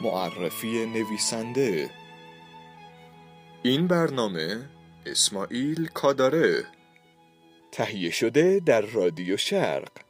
معرفی نویسنده. این برنامه اسماعیل کاداره. تهیه شده در رادیو شرق.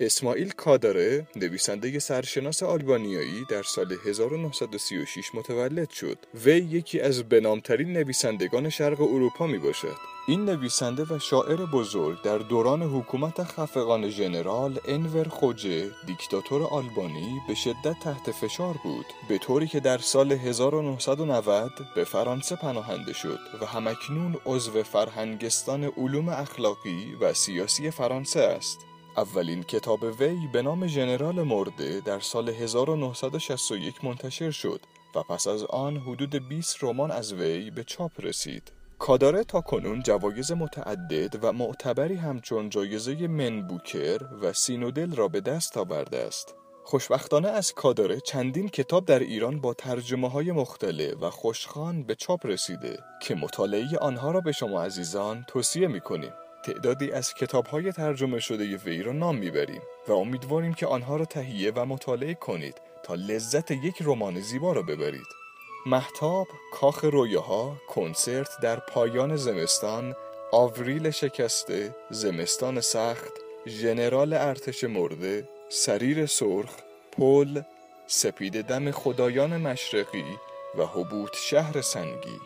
اسماعیل کاداره نویسنده سرشناس آلبانیایی در سال 1936 متولد شد. وی یکی از بنامترین نویسندگان شرق اروپا می باشد. این نویسنده و شاعر بزرگ در دوران حکومت خفقان ژنرال انور خوجه دیکتاتور آلبانی به شدت تحت فشار بود به طوری که در سال 1990 به فرانسه پناهنده شد و همکنون عضو فرهنگستان علوم اخلاقی و سیاسی فرانسه است اولین کتاب وی به نام ژنرال مرده در سال 1961 منتشر شد و پس از آن حدود 20 رمان از وی به چاپ رسید. کاداره تا کنون جوایز متعدد و معتبری همچون جایزه منبوکر و سینودل را به دست آورده است. خوشبختانه از کاداره چندین کتاب در ایران با ترجمه های مختلف و خوشخان به چاپ رسیده که مطالعه آنها را به شما عزیزان توصیه می کنیم. تعدادی از های ترجمه شده وی را نام می‌بریم و امیدواریم که آنها را تهیه و مطالعه کنید تا لذت یک رمان زیبا را ببرید. محتاب، کاخ رویاها، کنسرت در پایان زمستان، آوریل شکسته، زمستان سخت، ژنرال ارتش مرده، سریر سرخ، پل، سپید دم خدایان مشرقی و حبوط شهر سنگی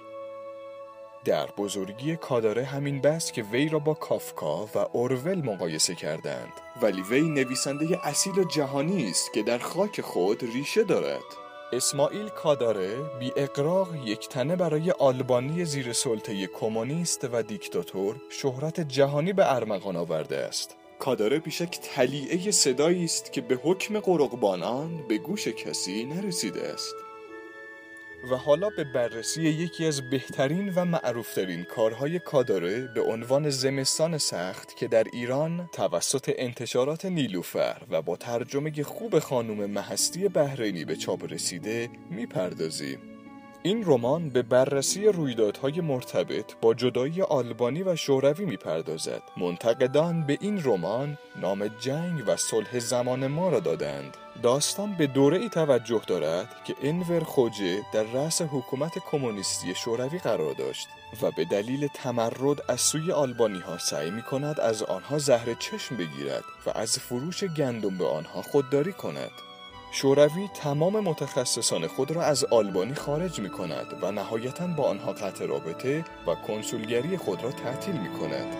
در بزرگی کاداره همین بس که وی را با کافکا و اورول مقایسه کردند. ولی وی نویسنده اصیل جهانی است که در خاک خود ریشه دارد. اسماعیل کاداره بی اقراق یک تنه برای آلبانی زیر سلطه کمونیست و دیکتاتور شهرت جهانی به ارمغان آورده است. کاداره بیشک تلیعه صدایی است که به حکم قرقبانان به گوش کسی نرسیده است. و حالا به بررسی یکی از بهترین و معروفترین کارهای کاداره به عنوان زمستان سخت که در ایران توسط انتشارات نیلوفر و با ترجمه خوب خانم محستی بهرینی به چاپ رسیده می‌پردازیم. این رمان به بررسی رویدادهای مرتبط با جدایی آلبانی و شوروی می‌پردازد. منتقدان به این رمان نام جنگ و صلح زمان ما را دادند. داستان به دوره ای توجه دارد که انور خوجه در رأس حکومت کمونیستی شوروی قرار داشت و به دلیل تمرد از سوی آلبانی ها سعی می کند از آنها زهر چشم بگیرد و از فروش گندم به آنها خودداری کند. شوروی تمام متخصصان خود را از آلبانی خارج می کند و نهایتا با آنها قطع رابطه و کنسولگری خود را تعطیل می کند.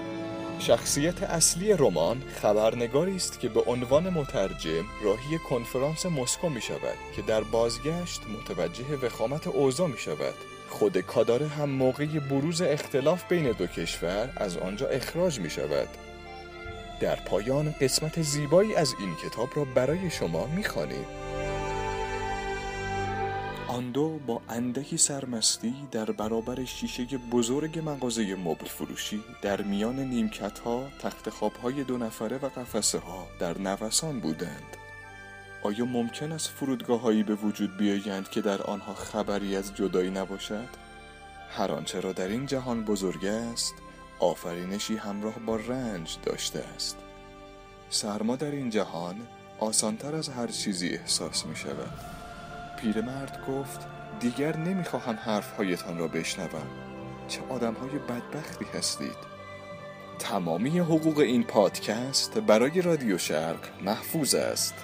شخصیت اصلی رمان خبرنگاری است که به عنوان مترجم راهی کنفرانس مسکو می شود که در بازگشت متوجه وخامت اوضاع می شود. خود کاداره هم موقع بروز اختلاف بین دو کشور از آنجا اخراج می شود. در پایان قسمت زیبایی از این کتاب را برای شما می آن دو با اندکی سرمستی در برابر شیشه بزرگ مغازه مبل فروشی در میان نیمکت ها تخت خواب های دو نفره و قفسه ها در نوسان بودند آیا ممکن است فرودگاه هایی به وجود بیایند که در آنها خبری از جدایی نباشد؟ هر آنچه را در این جهان بزرگ است آفرینشی همراه با رنج داشته است. سرما در این جهان آسانتر از هر چیزی احساس می شود پیرمرد گفت دیگر نمی‌خواهم حرفهایتان را بشنوم. چه آدمهای بدبختی هستید. تمامی حقوق این پادکست برای رادیو شرق محفوظ است.